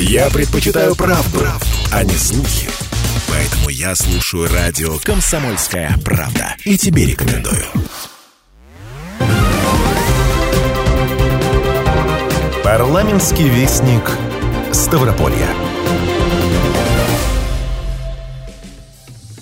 Я предпочитаю правду, а не слухи. Поэтому я слушаю радио «Комсомольская правда». И тебе рекомендую. Парламентский вестник Ставрополья.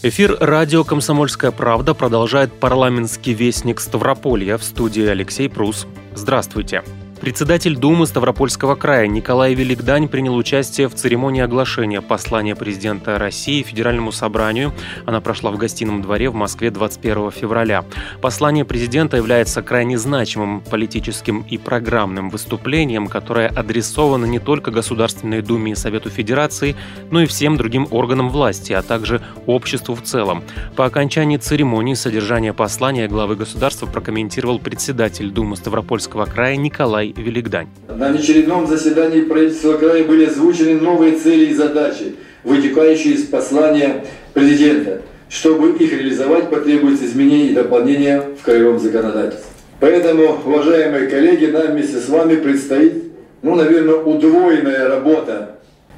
Эфир радио «Комсомольская правда» продолжает парламентский вестник Ставрополья в студии Алексей Прус. Здравствуйте. Председатель Думы Ставропольского края Николай Великдань принял участие в церемонии оглашения послания президента России Федеральному собранию. Она прошла в гостином дворе в Москве 21 февраля. Послание президента является крайне значимым политическим и программным выступлением, которое адресовано не только Государственной Думе и Совету Федерации, но и всем другим органам власти, а также обществу в целом. По окончании церемонии содержание послания главы государства прокомментировал председатель Думы Ставропольского края Николай Николай Великдань. На очередном заседании правительства края были озвучены новые цели и задачи, вытекающие из послания президента. Чтобы их реализовать, потребуется изменения и дополнения в краевом законодательстве. Поэтому, уважаемые коллеги, нам вместе с вами предстоит, ну, наверное, удвоенная работа.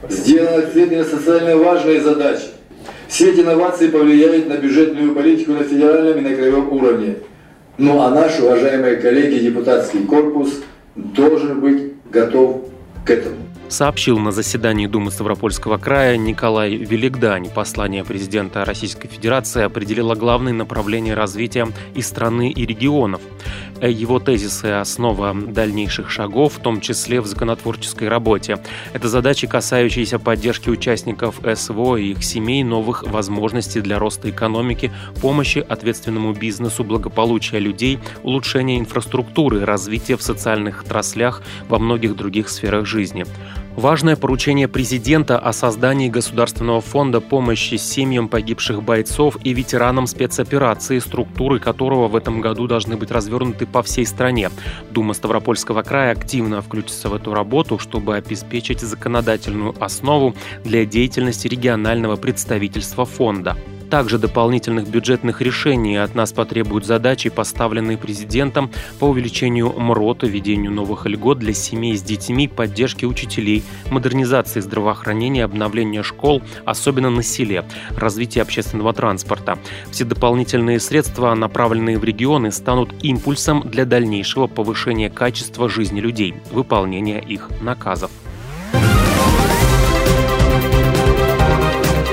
Сделаны действительно социально важные задачи. Все эти инновации повлияют на бюджетную политику на федеральном и на краевом уровне. Ну а наш, уважаемые коллеги, депутатский корпус – должен быть готов к этому сообщил на заседании Думы Ставропольского края Николай Великдань. Послание президента Российской Федерации определило главные направления развития и страны, и регионов. Его тезисы – основа дальнейших шагов, в том числе в законотворческой работе. Это задачи, касающиеся поддержки участников СВО и их семей, новых возможностей для роста экономики, помощи ответственному бизнесу, благополучия людей, улучшения инфраструктуры, развития в социальных отраслях во многих других сферах жизни. Важное поручение президента о создании Государственного фонда помощи семьям погибших бойцов и ветеранам спецоперации, структуры которого в этом году должны быть развернуты по всей стране. Дума Ставропольского края активно включится в эту работу, чтобы обеспечить законодательную основу для деятельности регионального представительства фонда. Также дополнительных бюджетных решений от нас потребуют задачи, поставленные президентом по увеличению МРОТа, введению новых льгот для семей с детьми, поддержке учителей, модернизации здравоохранения, обновления школ, особенно на селе, развитие общественного транспорта. Все дополнительные средства, направленные в регионы, станут импульсом для дальнейшего повышения качества жизни людей, выполнения их наказов.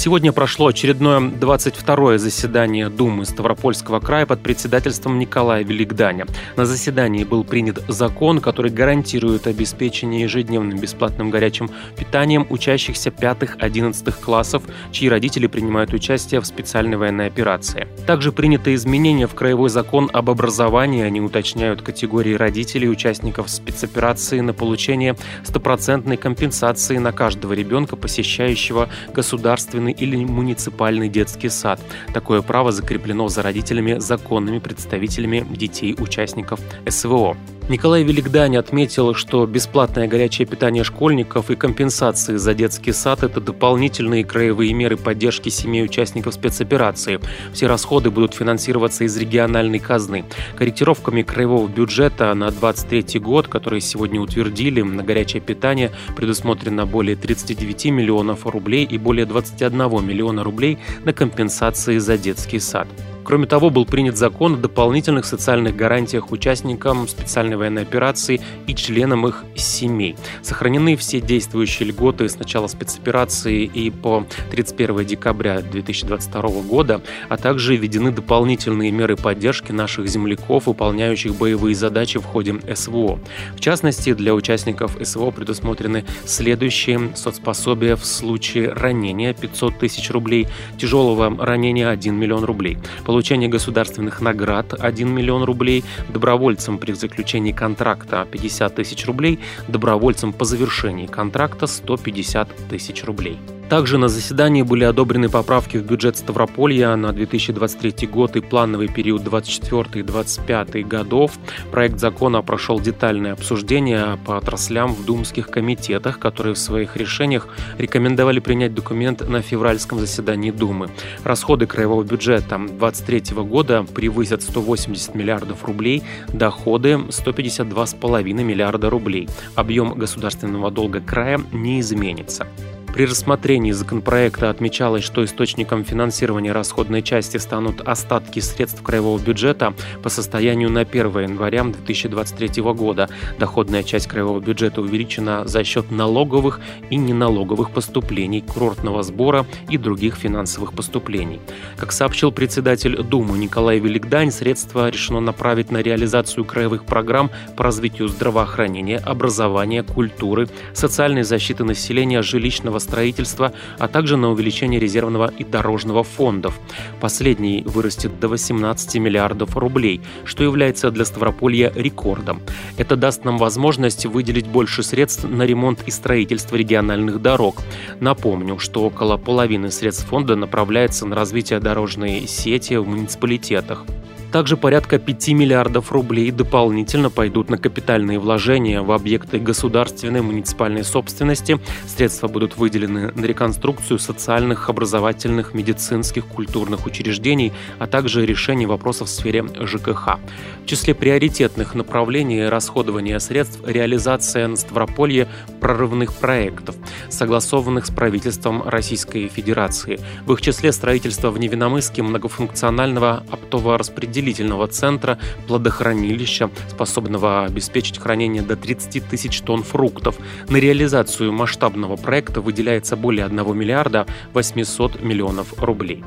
Сегодня прошло очередное 22-е заседание Думы Ставропольского края под председательством Николая Великданя. На заседании был принят закон, который гарантирует обеспечение ежедневным бесплатным горячим питанием учащихся 5-11 классов, чьи родители принимают участие в специальной военной операции. Также приняты изменения в Краевой закон об образовании. Они уточняют категории родителей участников спецоперации на получение стопроцентной компенсации на каждого ребенка, посещающего государственный районный или муниципальный детский сад. Такое право закреплено за родителями законными представителями детей участников СВО. Николай Великдань отметил, что бесплатное горячее питание школьников и компенсации за детский сад – это дополнительные краевые меры поддержки семей участников спецоперации. Все расходы будут финансироваться из региональной казны. Корректировками краевого бюджета на 2023 год, которые сегодня утвердили, на горячее питание предусмотрено более 39 миллионов рублей и более 21 миллиона рублей на компенсации за детский сад. Кроме того, был принят закон о дополнительных социальных гарантиях участникам специальной военной операции и членам их семей. Сохранены все действующие льготы с начала спецоперации и по 31 декабря 2022 года, а также введены дополнительные меры поддержки наших земляков, выполняющих боевые задачи в ходе СВО. В частности, для участников СВО предусмотрены следующие соцпособия в случае ранения 500 тысяч рублей, тяжелого ранения 1 миллион рублей получение государственных наград 1 миллион рублей, добровольцам при заключении контракта 50 тысяч рублей, добровольцам по завершении контракта 150 тысяч рублей. Также на заседании были одобрены поправки в бюджет Ставрополья на 2023 год и плановый период 24-25 годов. Проект закона прошел детальное обсуждение по отраслям в думских комитетах, которые в своих решениях рекомендовали принять документ на февральском заседании Думы. Расходы краевого бюджета 2023 года превысят 180 миллиардов рублей, доходы 152,5 миллиарда рублей. Объем государственного долга края не изменится. При рассмотрении законопроекта отмечалось, что источником финансирования расходной части станут остатки средств краевого бюджета по состоянию на 1 января 2023 года. Доходная часть краевого бюджета увеличена за счет налоговых и неналоговых поступлений, курортного сбора и других финансовых поступлений. Как сообщил председатель Думы Николай Великдань, средства решено направить на реализацию краевых программ по развитию здравоохранения, образования, культуры, социальной защиты населения, жилищного строительства, а также на увеличение резервного и дорожного фондов. Последний вырастет до 18 миллиардов рублей, что является для Ставрополья рекордом. Это даст нам возможность выделить больше средств на ремонт и строительство региональных дорог. Напомню, что около половины средств фонда направляется на развитие дорожной сети в муниципалитетах. Также порядка 5 миллиардов рублей дополнительно пойдут на капитальные вложения в объекты государственной муниципальной собственности. Средства будут выделены на реконструкцию социальных, образовательных, медицинских, культурных учреждений, а также решение вопросов в сфере ЖКХ. В числе приоритетных направлений расходования средств реализация на Ставрополье прорывных проектов, согласованных с правительством Российской Федерации. В их числе строительство в Невиномыске многофункционального оптового распределения распределительного центра плодохранилища, способного обеспечить хранение до 30 тысяч тонн фруктов. На реализацию масштабного проекта выделяется более 1 миллиарда 800 миллионов рублей.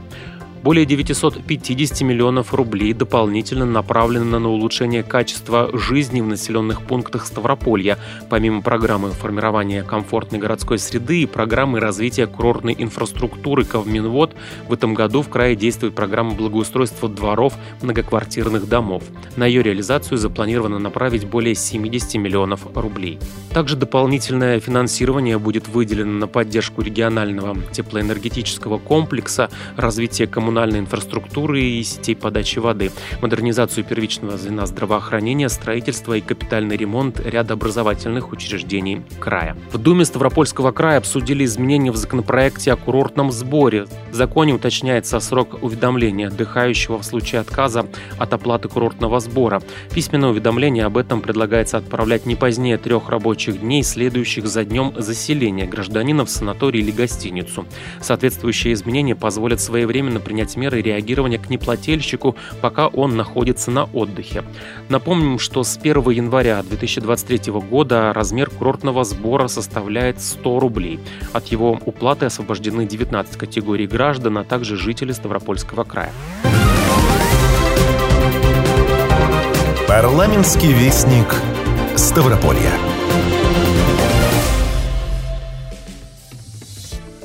Более 950 миллионов рублей дополнительно направлено на улучшение качества жизни в населенных пунктах Ставрополья, помимо программы формирования комфортной городской среды и программы развития курортной инфраструктуры Ковминвод, в этом году в крае действует программа благоустройства дворов многоквартирных домов. На ее реализацию запланировано направить более 70 миллионов рублей. Также дополнительное финансирование будет выделено на поддержку регионального теплоэнергетического комплекса, развитие коммунальных коммунальной инфраструктуры и сетей подачи воды, модернизацию первичного звена здравоохранения, строительство и капитальный ремонт ряда образовательных учреждений края. В Думе Ставропольского края обсудили изменения в законопроекте о курортном сборе. В законе уточняется срок уведомления отдыхающего в случае отказа от оплаты курортного сбора. Письменное уведомление об этом предлагается отправлять не позднее трех рабочих дней, следующих за днем заселения гражданина в санаторий или гостиницу. Соответствующие изменения позволят своевременно принять принять меры реагирования к неплательщику, пока он находится на отдыхе. Напомним, что с 1 января 2023 года размер курортного сбора составляет 100 рублей. От его уплаты освобождены 19 категорий граждан, а также жители Ставропольского края. Парламентский вестник Ставрополья.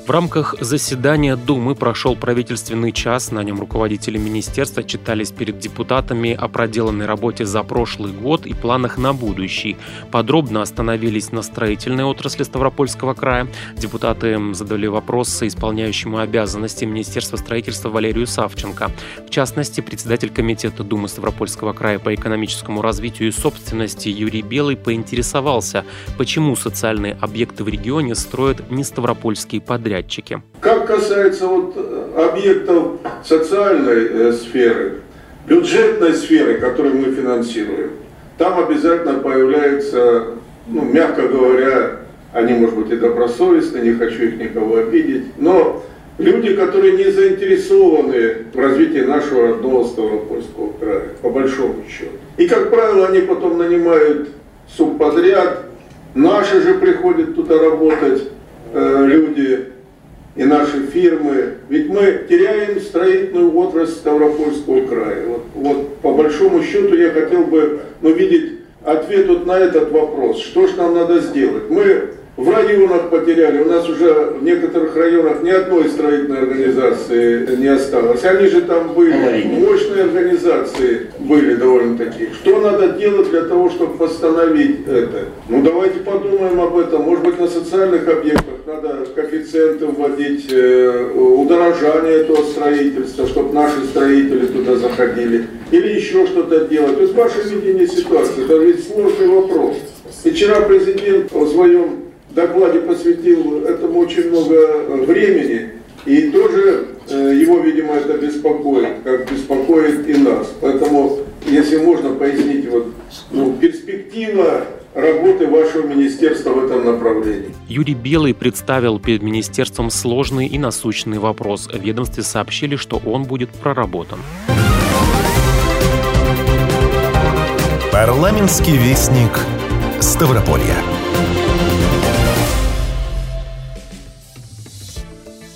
В рамках заседания Думы прошел правительственный час. На нем руководители министерства читались перед депутатами о проделанной работе за прошлый год и планах на будущий. Подробно остановились на строительной отрасли Ставропольского края. Депутаты задали вопросы исполняющему обязанности Министерства строительства Валерию Савченко. В частности, председатель комитета Думы Ставропольского края по экономическому развитию и собственности Юрий Белый поинтересовался, почему социальные объекты в регионе строят не ставропольские подряд подрядчики. Как касается вот э, объектов социальной э, сферы, бюджетной сферы, которую мы финансируем, там обязательно появляются, ну, мягко говоря, они, может быть, и добросовестны, не хочу их никого обидеть, но люди, которые не заинтересованы в развитии нашего родного Ставропольского края, по большому счету. И, как правило, они потом нанимают субподряд, наши же приходят туда работать э, люди и наши фирмы. Ведь мы теряем строительную отрасль Ставропольского края. Вот, вот по большому счету я хотел бы ну, видеть ответ вот на этот вопрос. Что же нам надо сделать? Мы в районах потеряли. У нас уже в некоторых районах ни одной строительной организации не осталось. Они же там были, мощные организации были довольно-таки. Что надо делать для того, чтобы восстановить это? Ну давайте подумаем об этом. Может быть на социальных объектах надо коэффициенты вводить, э, удорожание этого строительства, чтобы наши строители туда заходили. Или еще что-то делать. То есть ваше видение ситуации, это ведь сложный вопрос. И вчера президент в своем докладе посвятил этому очень много э, времени, и тоже э, его, видимо, это беспокоит, как беспокоит и нас. Поэтому, если можно, пояснить вот, ну, перспектива работы вашего министерства в этом направлении. Юрий Белый представил перед министерством сложный и насущный вопрос. В ведомстве сообщили, что он будет проработан. Парламентский вестник Ставрополья.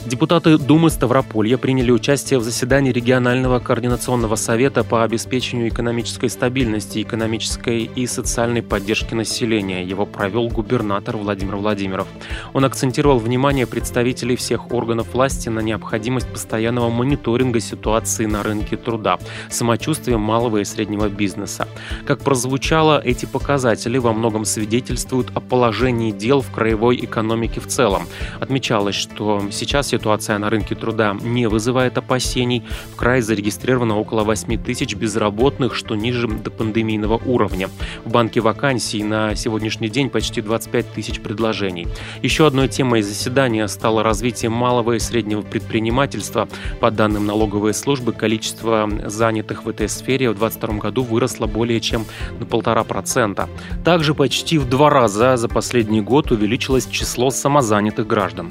Депутаты Думы Ставрополья приняли участие в заседании регионального координационного совета по обеспечению экономической стабильности, экономической и социальной поддержки населения. Его провел губернатор Владимир Владимиров. Он акцентировал внимание представителей всех органов власти на необходимость постоянного мониторинга ситуации на рынке труда, самочувствия малого и среднего бизнеса. Как прозвучало, эти показатели во многом свидетельствуют о положении дел в краевой экономике в целом. Отмечалось, что сейчас ситуация на рынке труда не вызывает опасений. В крае зарегистрировано около 8 тысяч безработных, что ниже до пандемийного уровня. В банке вакансий на сегодняшний день почти 25 тысяч предложений. Еще одной темой заседания стало развитие малого и среднего предпринимательства. По данным налоговой службы, количество занятых в этой сфере в 2022 году выросло более чем на полтора процента. Также почти в два раза за последний год увеличилось число самозанятых граждан.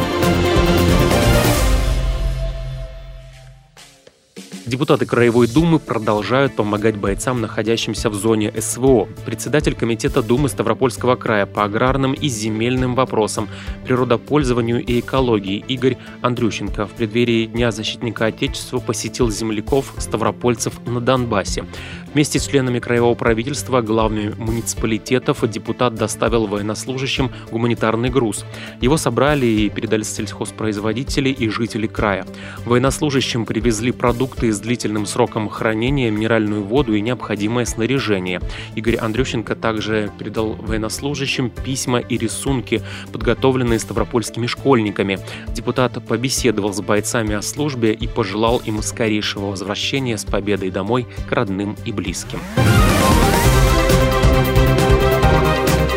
Депутаты Краевой Думы продолжают помогать бойцам, находящимся в зоне СВО. Председатель Комитета Думы Ставропольского края по аграрным и земельным вопросам, природопользованию и экологии Игорь Андрющенко в преддверии Дня защитника Отечества посетил земляков ставропольцев на Донбассе. Вместе с членами краевого правительства, главными муниципалитетов, депутат доставил военнослужащим гуманитарный груз. Его собрали и передали сельхозпроизводители и жители края. Военнослужащим привезли продукты из длительным сроком хранения, минеральную воду и необходимое снаряжение. Игорь Андрющенко также передал военнослужащим письма и рисунки, подготовленные ставропольскими школьниками. Депутат побеседовал с бойцами о службе и пожелал им скорейшего возвращения с победой домой к родным и близким.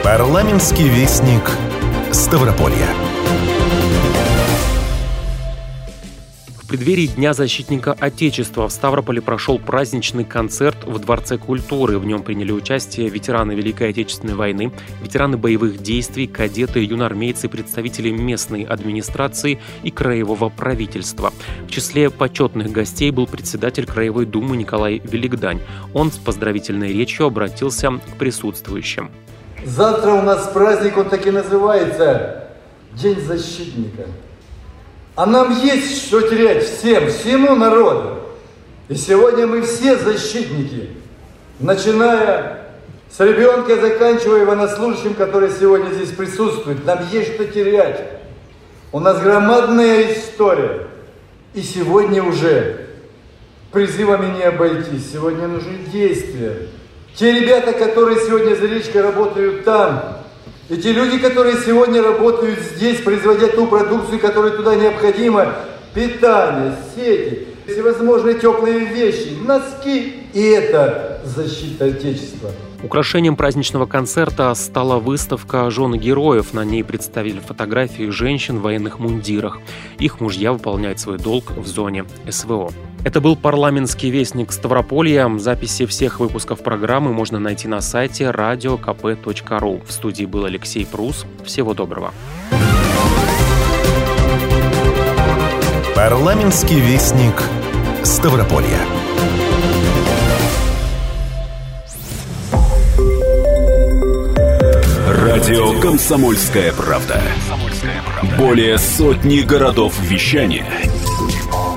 Парламентский вестник Ставрополья. Преддверии Дня защитника Отечества в Ставрополе прошел праздничный концерт в Дворце культуры. В нем приняли участие ветераны Великой Отечественной войны, ветераны боевых действий, кадеты, юноармейцы, представители местной администрации и краевого правительства. В числе почетных гостей был председатель Краевой думы Николай Великдань. Он с поздравительной речью обратился к присутствующим. Завтра у нас праздник, он так и называется День защитника. А нам есть что терять всем, всему народу. И сегодня мы все защитники, начиная с ребенка, заканчивая военнослужащим, который сегодня здесь присутствует. Нам есть что терять. У нас громадная история. И сегодня уже призывами не обойтись. Сегодня нужны действия. Те ребята, которые сегодня за речкой работают там, и те люди, которые сегодня работают здесь, производя ту продукцию, которая туда необходима, питание, сети, всевозможные теплые вещи, носки, и это защита Отечества. Украшением праздничного концерта стала выставка «Жены героев». На ней представили фотографии женщин в военных мундирах. Их мужья выполняют свой долг в зоне СВО. Это был парламентский вестник Ставрополья. Записи всех выпусков программы можно найти на сайте radiokp.ru. В студии был Алексей Прус. Всего доброго. Парламентский вестник Ставрополья. Радио «Комсомольская правда». Более сотни городов вещания –